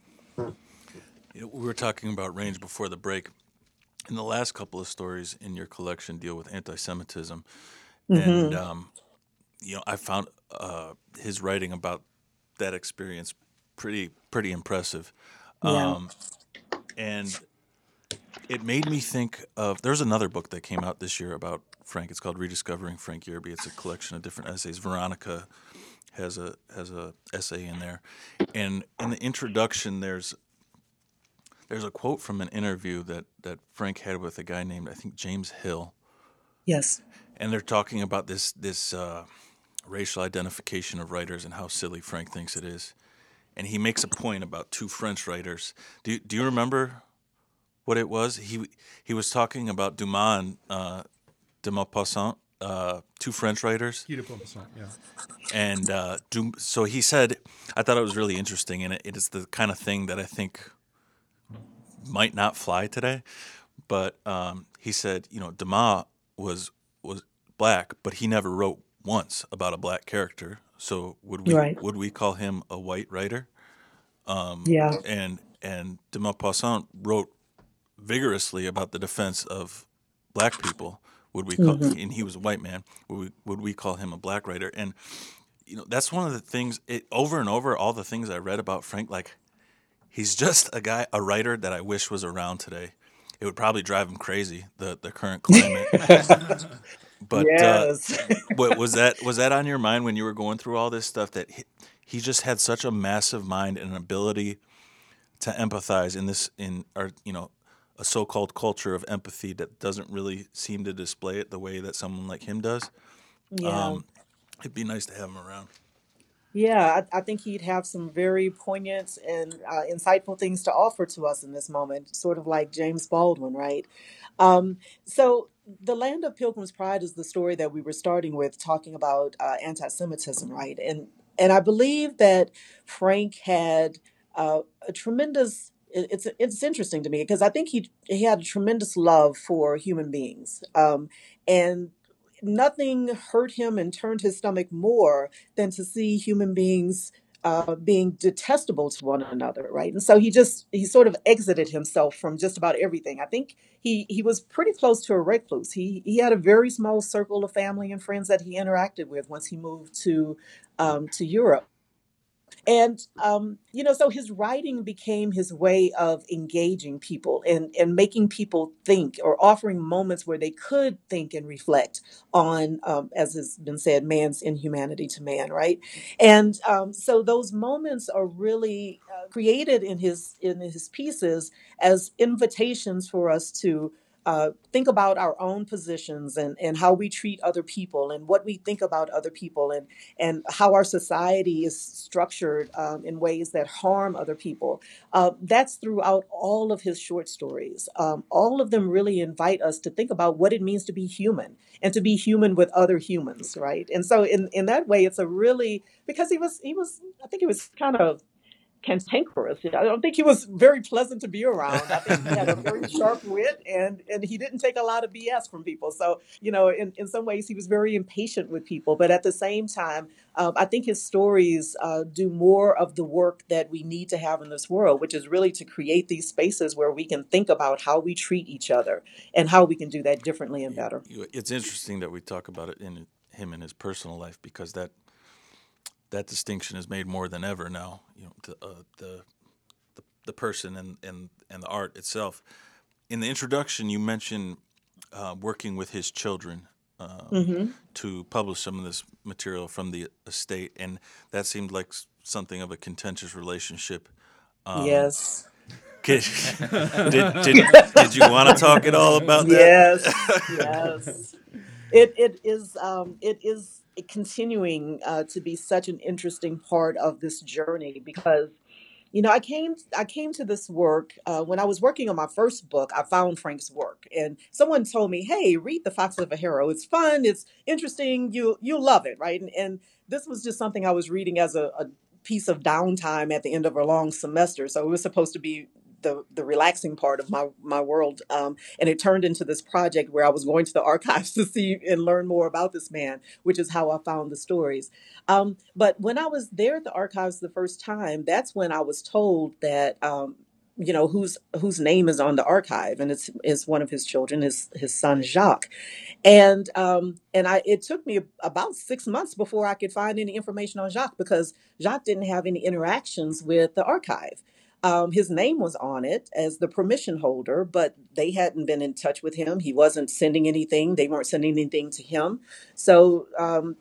You know, we were talking about range before the break. And the last couple of stories in your collection deal with anti-Semitism, Mm-hmm. and um, you know, I found uh, his writing about that experience pretty pretty impressive. Yeah. Um, and it made me think of there's another book that came out this year about Frank. It's called Rediscovering Frank Yerby. It's a collection of different essays. Veronica has a has a essay in there, and in the introduction, there's there's a quote from an interview that that Frank had with a guy named I think James Hill, Yes. and they're talking about this this uh, racial identification of writers and how silly Frank thinks it is, and he makes a point about two French writers. Do you, do you remember what it was? He he was talking about Dumas and uh, de Maupassant, uh, two French writers, Guy de Maupassant, yeah. and uh, Dum- so he said, I thought it was really interesting, and it, it is the kind of thing that I think might not fly today. But um, he said, you know, Dumas was was black, but he never wrote once about a black character. So would we Right. would we call him a white writer? Um, yeah. And and de Maupassant wrote vigorously about the defense of black people. Would we call mm-hmm. and he was a white man? Would we, would we call him a black writer? And you know that's one of the things. It over and over all the things I read about Frank. Like he's just a guy, a writer that I wish was around today. It would probably drive him crazy the the current climate. but uh, what was that was that on your mind when you were going through all this stuff that he, he just had such a massive mind and an ability to empathize in this in our you know a so-called culture of empathy that doesn't really seem to display it the way that someone like him does yeah. um, it'd be nice to have him around Yeah, I, I think he'd have some very poignant and uh, insightful things to offer to us in this moment, sort of like James Baldwin, right? Um, so, The Land of Pilgrim's Pride is the story that we were starting with, talking about uh, anti-Semitism, right? And and I believe that Frank had uh, a tremendous. it- It's it's interesting to me because I think he he had a tremendous love for human beings, um, and nothing hurt him and turned his stomach more than to see human beings uh, being detestable to one another, right? And so he just he sort of exited himself from just about everything. I think he he was pretty close to a recluse. He he had a very small circle of family and friends that he interacted with once he moved to um, to Europe. And um, you know, so his writing became his way of engaging people and and making people think, or offering moments where they could think and reflect on, um, as has been said, man's inhumanity to man, right? And um, so those moments are really uh, created in his in his pieces as invitations for us to. Uh, think about our own positions and, and how we treat other people and what we think about other people and and how our society is structured um, in ways that harm other people. Uh, that's throughout all of his short stories. Um, all of them really invite us to think about what it means to be human and to be human with other humans, right? And so, in in that way, it's a really because he was he was I think he was kind of cantankerous. I don't think he was very pleasant to be around. I think he had a very sharp wit and and he didn't take a lot of BS from people. So, you know, in, in some ways he was very impatient with people. But at the same time, um, I think his stories uh, do more of the work that we need to have in this world, which is really to create these spaces where we can think about how we treat each other and how we can do that differently and better. It's interesting that we talk about it in him in his personal life because that that distinction is made more than ever now. You know, the uh, the, the the person and, and and the art itself. In the introduction, you mentioned uh, working with his children um, to publish some of this material from the estate, and that seemed like something of a contentious relationship. yes. Did, did, did, did you want to talk at all about that? Yes. yes. It it is um, it is continuing uh, to be such an interesting part of this journey because you know I came I came to this work uh, when I was working on my first book. I found Frank's work, and someone told me, "Hey, read The Foxes of Harrow. It's fun. It's interesting. You you'll love it, right?" And, and this was just something I was reading as a, a piece of downtime at the end of a long semester. So it was supposed to be the the relaxing part of my my world. Um, and it turned into this project where I was going to the archives to see and learn more about this man, which is how I found the stories. Um, but when I was there at the archives the first time, that's when I was told that. Um, you know whose whose name is on the archive, and it's is one of his children, his his son Jacques, and um, and I it took me about six months before I could find any information on Jacques because Jacques didn't have any interactions with the archive. Um, his name was on it as the permission holder, but they hadn't been in touch with him. He wasn't sending anything. They weren't sending anything to him. So um,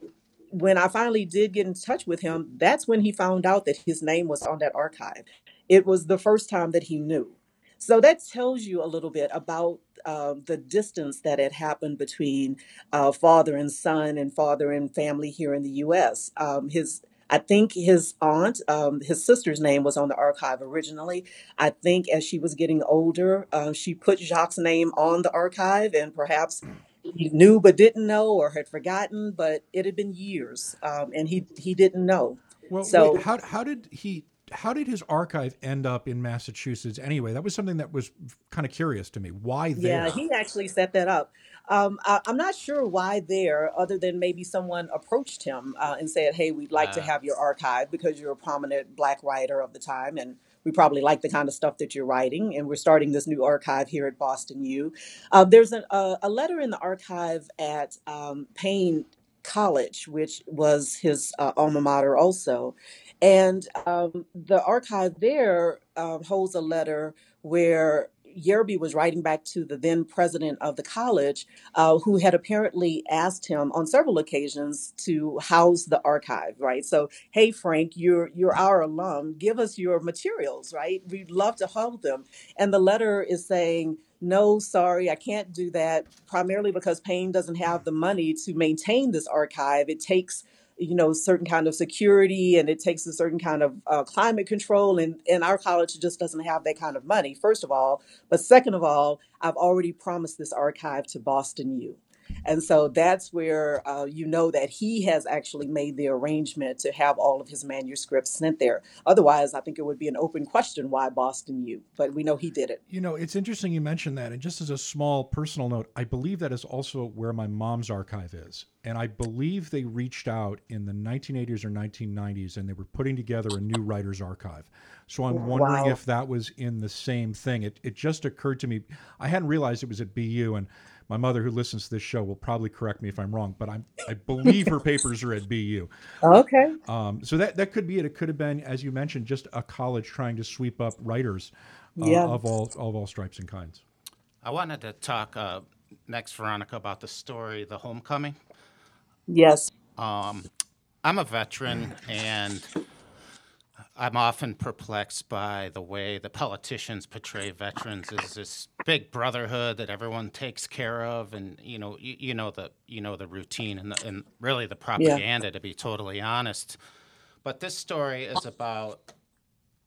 when I finally did get in touch with him, that's when he found out that his name was on that archive. It was the first time that he knew. So that tells you a little bit about um, the distance that had happened between uh, father and son and father and family here in the U.S. Um, his I think his aunt, um, his sister's name was on the archive originally. I think as she was getting older, uh, she put Jacques' name on the archive, and perhaps he knew but didn't know or had forgotten. But it had been years, um, and he he didn't know. Well, So wait, how how did he? How did his archive end up in Massachusetts anyway? That was something that was kind of curious to me. Why there? Yeah, he actually set that up. Um, I, I'm not sure why there, other than maybe someone approached him uh, and said, "Hey, we'd like to have your archive because you're a prominent Black writer of the time, and we probably like the kind of stuff that you're writing, and we're starting this new archive here at Boston U." Uh, there's an, a, a letter in the archive at um, Paine College, which was his uh, alma mater also, and um, the archive there um, holds a letter where Yerby was writing back to the then president of the college, uh, who had apparently asked him on several occasions to house the archive. Right, so hey Frank, you're you're our alum. Give us your materials. Right, we'd love to hold them. And the letter is saying. No, sorry, I can't do that. Primarily because Paine doesn't have the money to maintain this archive. It takes you know certain kind of security and it takes a certain kind of uh, climate control and and our college just doesn't have that kind of money first of all. But second of all i've already promised this archive to boston u and so that's where uh, you know that he has actually made the arrangement to have all of his manuscripts sent there. Otherwise, I think it would be an open question why Boston U, but we know he did it. You know, it's interesting you mentioned that. And just as a small personal note, I believe that is also where my mom's archive is. And I believe they reached out in the 1980s or 1990s and they were putting together a new writer's archive. So I'm wondering Wow. if that was in the same thing. It, it just occurred to me. I hadn't realized it was at BU. And my mother, who listens to this show, will probably correct me if I'm wrong, but I'm, I believe her papers are at BU. Okay. Um, so that, that could be it. It could have been, as you mentioned, just a college trying to sweep up writers uh, Yeah. of all of all stripes and kinds. I wanted to talk uh, next, Veronica, about the story, The Homecoming. Yes. Um, I'm a veteran, and I'm often perplexed by the way the politicians portray veterans as this big brotherhood that everyone takes care of, and you know, you, you know the you know the routine and the, and really the propaganda, to be totally honest. But this story is about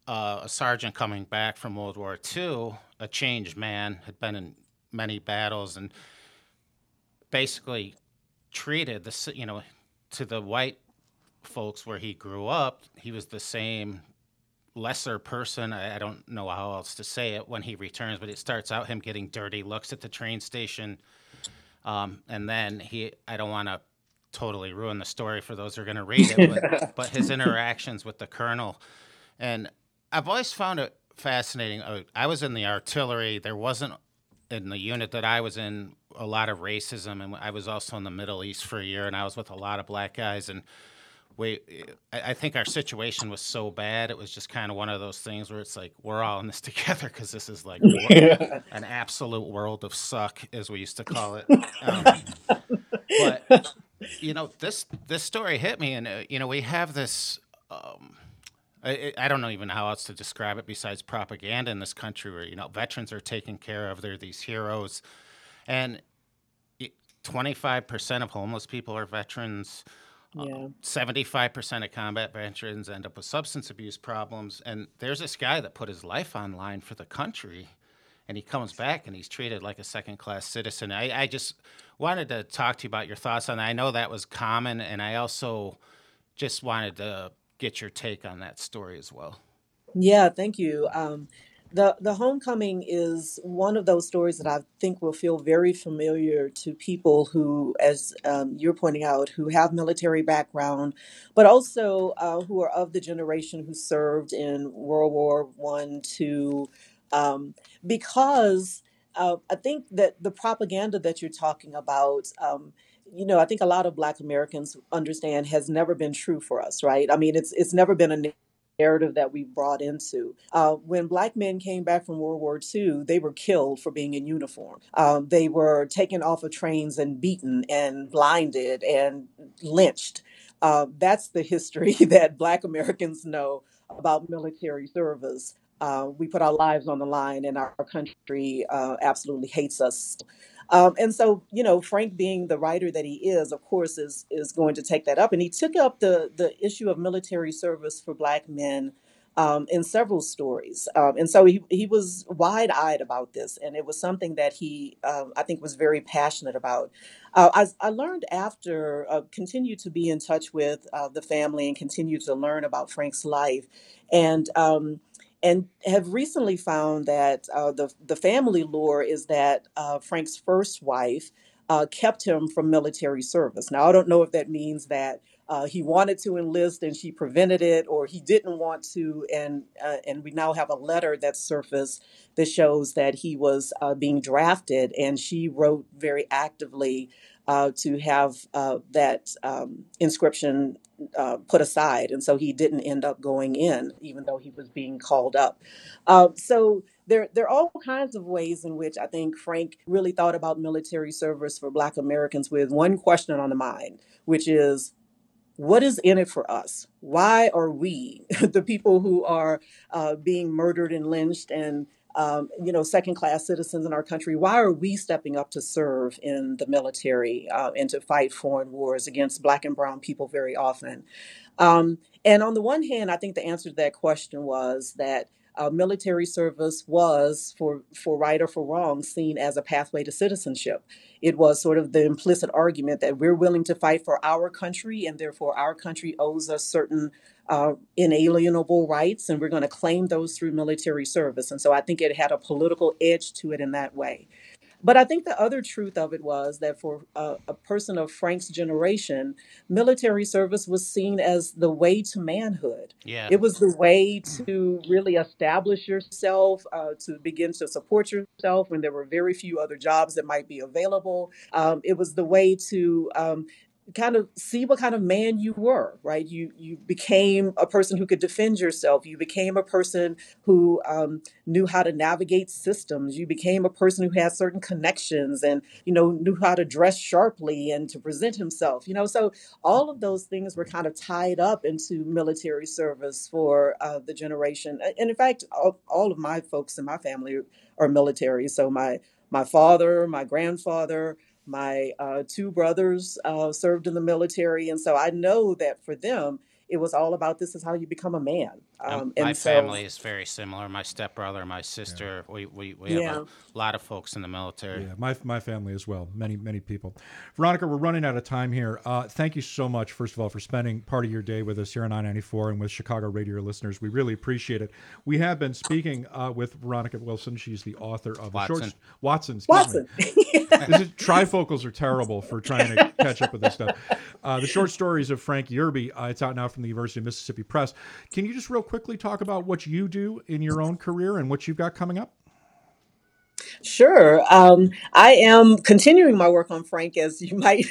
uh, a sergeant coming back from World War II, a changed man, had been in many battles, and basically treated the you know to the white folks where he grew up, he was the same lesser person. I, I don't know how else to say it when he returns, but it starts out him getting dirty looks at the train station. Um, and then he, I don't want to totally ruin the story for those who are going to read it, but, but his interactions with the colonel. And I've always found it fascinating. Uh, I was in the artillery. There wasn't in the unit that I was in a lot of racism, and I was also in the Middle East for a year, and I was with a lot of black guys, and we, I I think our situation was so bad. It was just kind of one of those things where it's like we're all in this together because this is like wor- an absolute world of suck, as we used to call it. Um, but you know, this this story hit me, and uh, you know, we have this. Um, I, I don't know even how else to describe it besides propaganda in this country, where you know veterans are taken care of. They're these heroes, and twenty five percent of homeless people are veterans. Yeah. Seventy-five percent of combat veterans end up with substance abuse problems, and there's this guy that put his life on line for the country, and he comes back and he's treated like a second-class citizen. I, I just wanted to talk to you about your thoughts on that. I know that was common, and I also just wanted to get your take on that story as well. Yeah, thank you. Um, the the homecoming is one of those stories that I think will feel very familiar to people who, as um, you're pointing out, who have military background, but also uh, who are of the generation who served in World War One, Two, um, because uh, I think that the propaganda that you're talking about. Um, you know, I think a lot of Black Americans understand has never been true for us, right? I mean, it's it's never been a narrative that we brought into. Uh, when black men came back from World War II, they were killed for being in uniform. Um, they were taken off of trains and beaten and blinded and lynched. Uh, that's the history that black Americans know about military service. Uh, we put our lives on the line, and our country uh, absolutely hates us. Um, and so, you know, Frank, being the writer that he is, of course, is is going to take that up. And he took up the the issue of military service for Black men um, in several stories. Um, and so he he was wide eyed about this, and it was something that he, um, I think, was very passionate about. Uh, I, I learned after, uh, continued to be in touch with uh, the family and continued to learn about Frank's life, and. And have recently found that uh, the the family lore is that uh, Frank's first wife uh, kept him from military service. Now I don't know if that means that uh, he wanted to enlist and she prevented it, or he didn't want to, and uh, and we now have a letter that surfaced that shows that he was uh, being drafted, and she wrote very actively to have that um, inscription uh, put aside, and so he didn't end up going in, even though he was being called up. Uh, so there, there are all kinds of ways in which I think Frank really thought about military service for Black Americans with one question on the mind, which is, what is in it for us? Why are we, the people who are uh, being murdered and lynched and um, you know, second class citizens in our country. Why are we stepping up to serve in the military uh, and to fight foreign wars against black and brown people very often? Um, and on the one hand, I think the answer to that question was that uh, military service was, for, for right or for wrong, seen as a pathway to citizenship. It was sort of the implicit argument that we're willing to fight for our country, and therefore our country owes us certain uh, inalienable rights, and we're going to claim those through military service. And so I think it had a political edge to it in that way. But I think the other truth of it was that for a, a, person of Frank's generation, military service was seen as the way to manhood. Yeah. It was the way to really establish yourself, uh, to begin to support yourself when there were very few other jobs that might be available. Um, it was the way to um, kind of see what kind of man you were right? You you became a person who could defend yourself. You became a person who um, knew how to navigate systems. You became a person who had certain connections and you know knew how to dress sharply and to present himself you know? So all of those things were kind of tied up into military service for uh, the generation. And in fact all, all of my folks in my family are military. So my my father my grandfather my uh, two brothers uh, served in the military, and so I know that for them, it was all about this is how you become a man. Um, my so, family is very similar. My stepbrother, my sister, yeah. we, we, we have yeah. a lot of folks in the military. Yeah, my, my family as well. Many, many people. Veronica, we're running out of time here. Uh, thank you so much, first of all, for spending part of your day with us here on 994 and with Chicago radio listeners. We really appreciate it. We have been speaking uh, with Veronica Wilson. She's the author of Watson. Short, Watson. Watson. is, trifocals are terrible for trying to catch up with this stuff. Uh, the short stories of Frank Yerby. Uh, it's out now from the University of Mississippi Press. Can you just real quickly talk about what you do in your own career and what you've got coming up? Sure. Um, I am continuing my work on Frank, as you might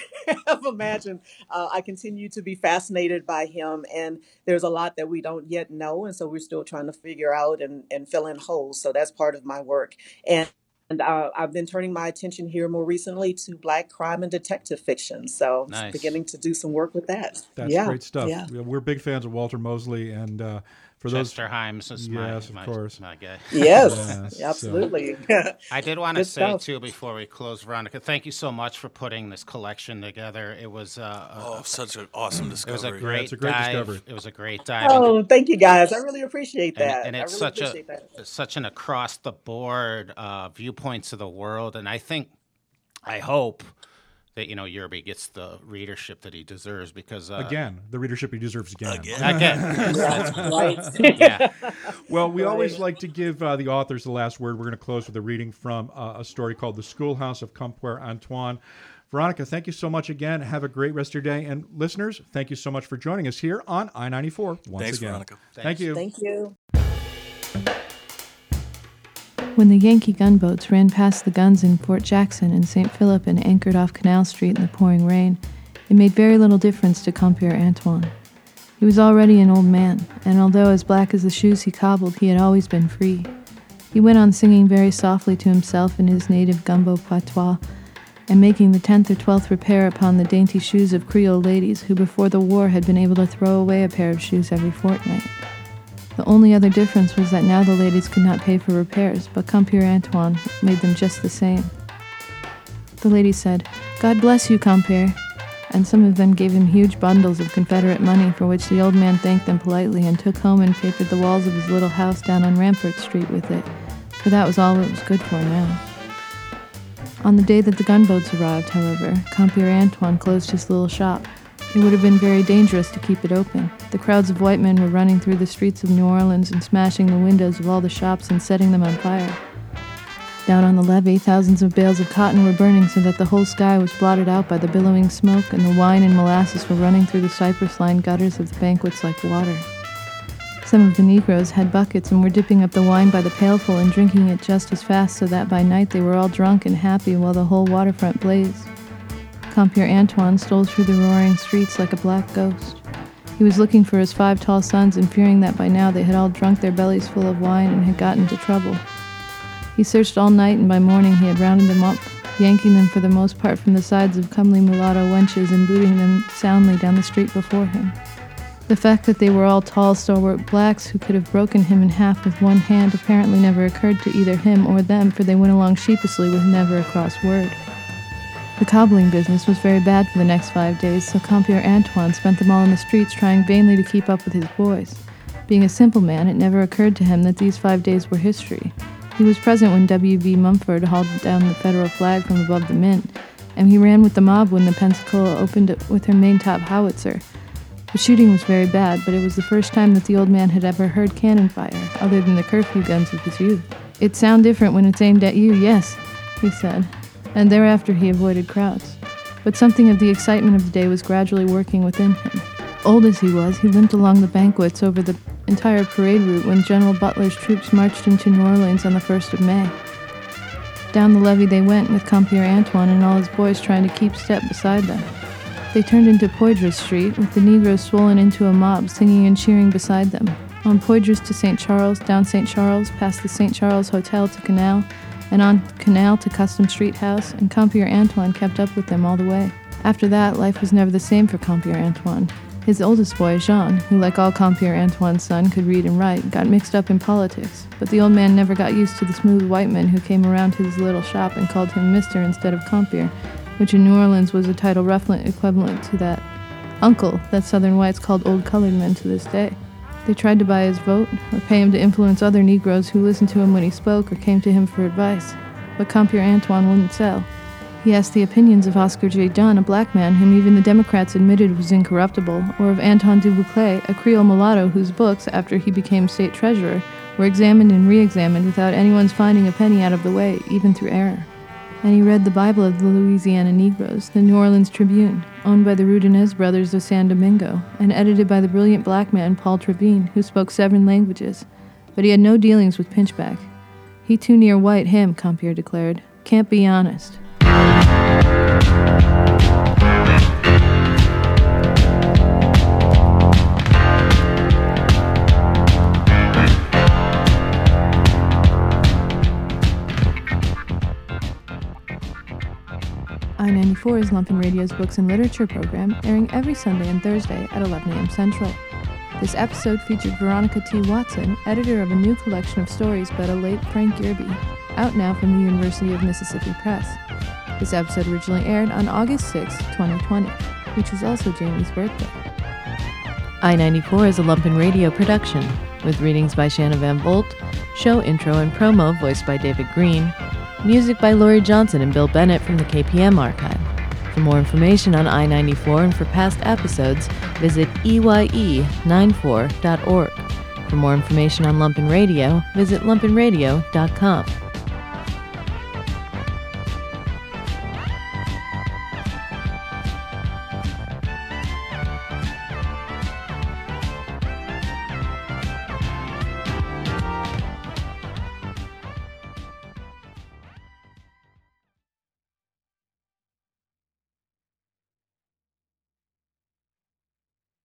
have imagined. Uh, I continue to be fascinated by him, and there's a lot that we don't yet know, and so we're still trying to figure out and, and fill in holes. So that's part of my work. And and uh, I've been turning my attention here more recently to black crime and detective fiction. So nice. beginning to do some work with that. That's yeah. great stuff. Yeah. We're big fans of Walter Mosley and uh, for Chester those Himes is my, yes, of my, course. my guy. Yes, Yes, absolutely. I did want to say stuff. too before we close, Veronica. Thank you so much for putting this collection together. It was uh, a- Oh, such an awesome discovery. it was a great, it's a great dive. discovery. It was a great dive. into- oh, thank you guys. I really appreciate that. and it's I really such a that. such an across the board uh, viewpoints of the world, and I think, I hope that you know Yerby gets the readership that he deserves because uh, Again, the readership he deserves again. Again. again, Yeah, right. yeah, Well, we always like to give uh, the authors the last word. We're going to close with a reading from uh, a story called The Schoolhouse of Compere Antoine. Veronica, thank you so much again. Have a great rest of your day. And listeners, thank you so much for joining us here on I 94 once Thanks, again. Veronica. Thank you. Thank you. When the Yankee gunboats ran past the guns in Fort Jackson and St. Philip and anchored off Canal Street in the pouring rain, it made very little difference to Compere Antoine. He was already an old man, and although as black as the shoes he cobbled, he had always been free. He went on singing very softly to himself in his native gumbo patois, and making the tenth or twelfth repair upon the dainty shoes of Creole ladies who before the war had been able to throw away a pair of shoes every fortnight. The only other difference was that now the ladies could not pay for repairs, but Compere Antoine made them just the same. The lady said, God bless you, Compere, and some of them gave him huge bundles of Confederate money for which the old man thanked them politely and took home and papered the walls of his little house down on Rampart Street with it, for that was all it was good for now. On the day that the gunboats arrived, however, Compere Antoine closed his little shop. It would have been very dangerous to keep it open. The crowds of white men were running through the streets of New Orleans and smashing the windows of all the shops and setting them on fire. Down on the levee, thousands of bales of cotton were burning so that the whole sky was blotted out by the billowing smoke, and the wine and molasses were running through the cypress lined gutters of the banquets like water. Some of the Negroes had buckets and were dipping up the wine by the pailful and drinking it just as fast so that by night they were all drunk and happy while the whole waterfront blazed. Compere Antoine stole through the roaring streets like a black ghost. He was looking for his five tall sons and fearing that by now they had all drunk their bellies full of wine and had gotten into trouble. He searched all night, and by morning he had rounded them up, yanking them for the most part from the sides of comely mulatto wenches and booting them soundly down the street before him. The fact that they were all tall, stalwart blacks who could have broken him in half with one hand apparently never occurred to either him or them, for they went along sheepishly with never a cross word. The cobbling business was very bad for the next five days, so Compere Antoine spent them all in the streets trying vainly to keep up with his boys. Being a simple man, it never occurred to him that these five days were history. He was present when W.B. Mumford hauled down the federal flag from above the mint, and he ran with the mob when the Pensacola opened it with her maintop howitzer. The shooting was very bad, but it was the first time that the old man had ever heard cannon fire, other than the curfew guns of his youth. It sound different when it's aimed at you, yes, he said, and thereafter he avoided crowds. But something of the excitement of the day was gradually working within him. Old as he was, he limped along the banquets over the entire parade route when General Butler's troops marched into New Orleans on the 1st of May. Down the levee they went with Compere Antoine and all his boys trying to keep step beside them. They turned into Poydras Street, with the Negroes swollen into a mob, singing and cheering beside them. On Poydras to St. Charles, down St. Charles, past the St. Charles Hotel to Canal, and on Canal to Custom Street House, and Compere Antoine kept up with them all the way. After that, life was never the same for Compere Antoine. His oldest boy, Jean, who, like all Compere Antoine's son, could read and write, got mixed up in politics. But the old man never got used to the smooth white men who came around to his little shop and called him Mister instead of Compier, which in New Orleans was a title roughly equivalent to that uncle that Southern whites called old colored men to this day. They tried to buy his vote or pay him to influence other Negroes who listened to him when he spoke or came to him for advice. But Compere Antoine wouldn't sell. He asked the opinions of Oscar J. Dunn, a black man whom even the Democrats admitted was incorruptible, or of Anton Dubuclet, a Creole mulatto whose books, after he became state treasurer, were examined and re examined without anyone's finding a penny out of the way, even through error and he read the Bible of the Louisiana Negroes, the New Orleans Tribune, owned by the Roudanez brothers of San Domingo, and edited by the brilliant black man Paul Trevigne, who spoke seven languages. But he had no dealings with Pinchback. He too near white him, Compere declared. Can't be honest. I-94 is Lumpen Radio's books and literature program, airing every Sunday and Thursday at 11 a.m. Central. This episode featured Veronica T. Watson, editor of a new collection of stories by the late Frank Yerby, out now from the University of Mississippi Press. This episode originally aired on August 6, 2020, which was also Jamie's birthday. I-94 is a Lumpen Radio production, with readings by Shanna Van Bolt, show intro and promo voiced by David Green, Music by Laurie Johnson and Bill Bennett from the KPM archive. For more information on I 94 and for past episodes, visit EYE94.org. For more information on Lumpen Radio, visit lumpenradio.com.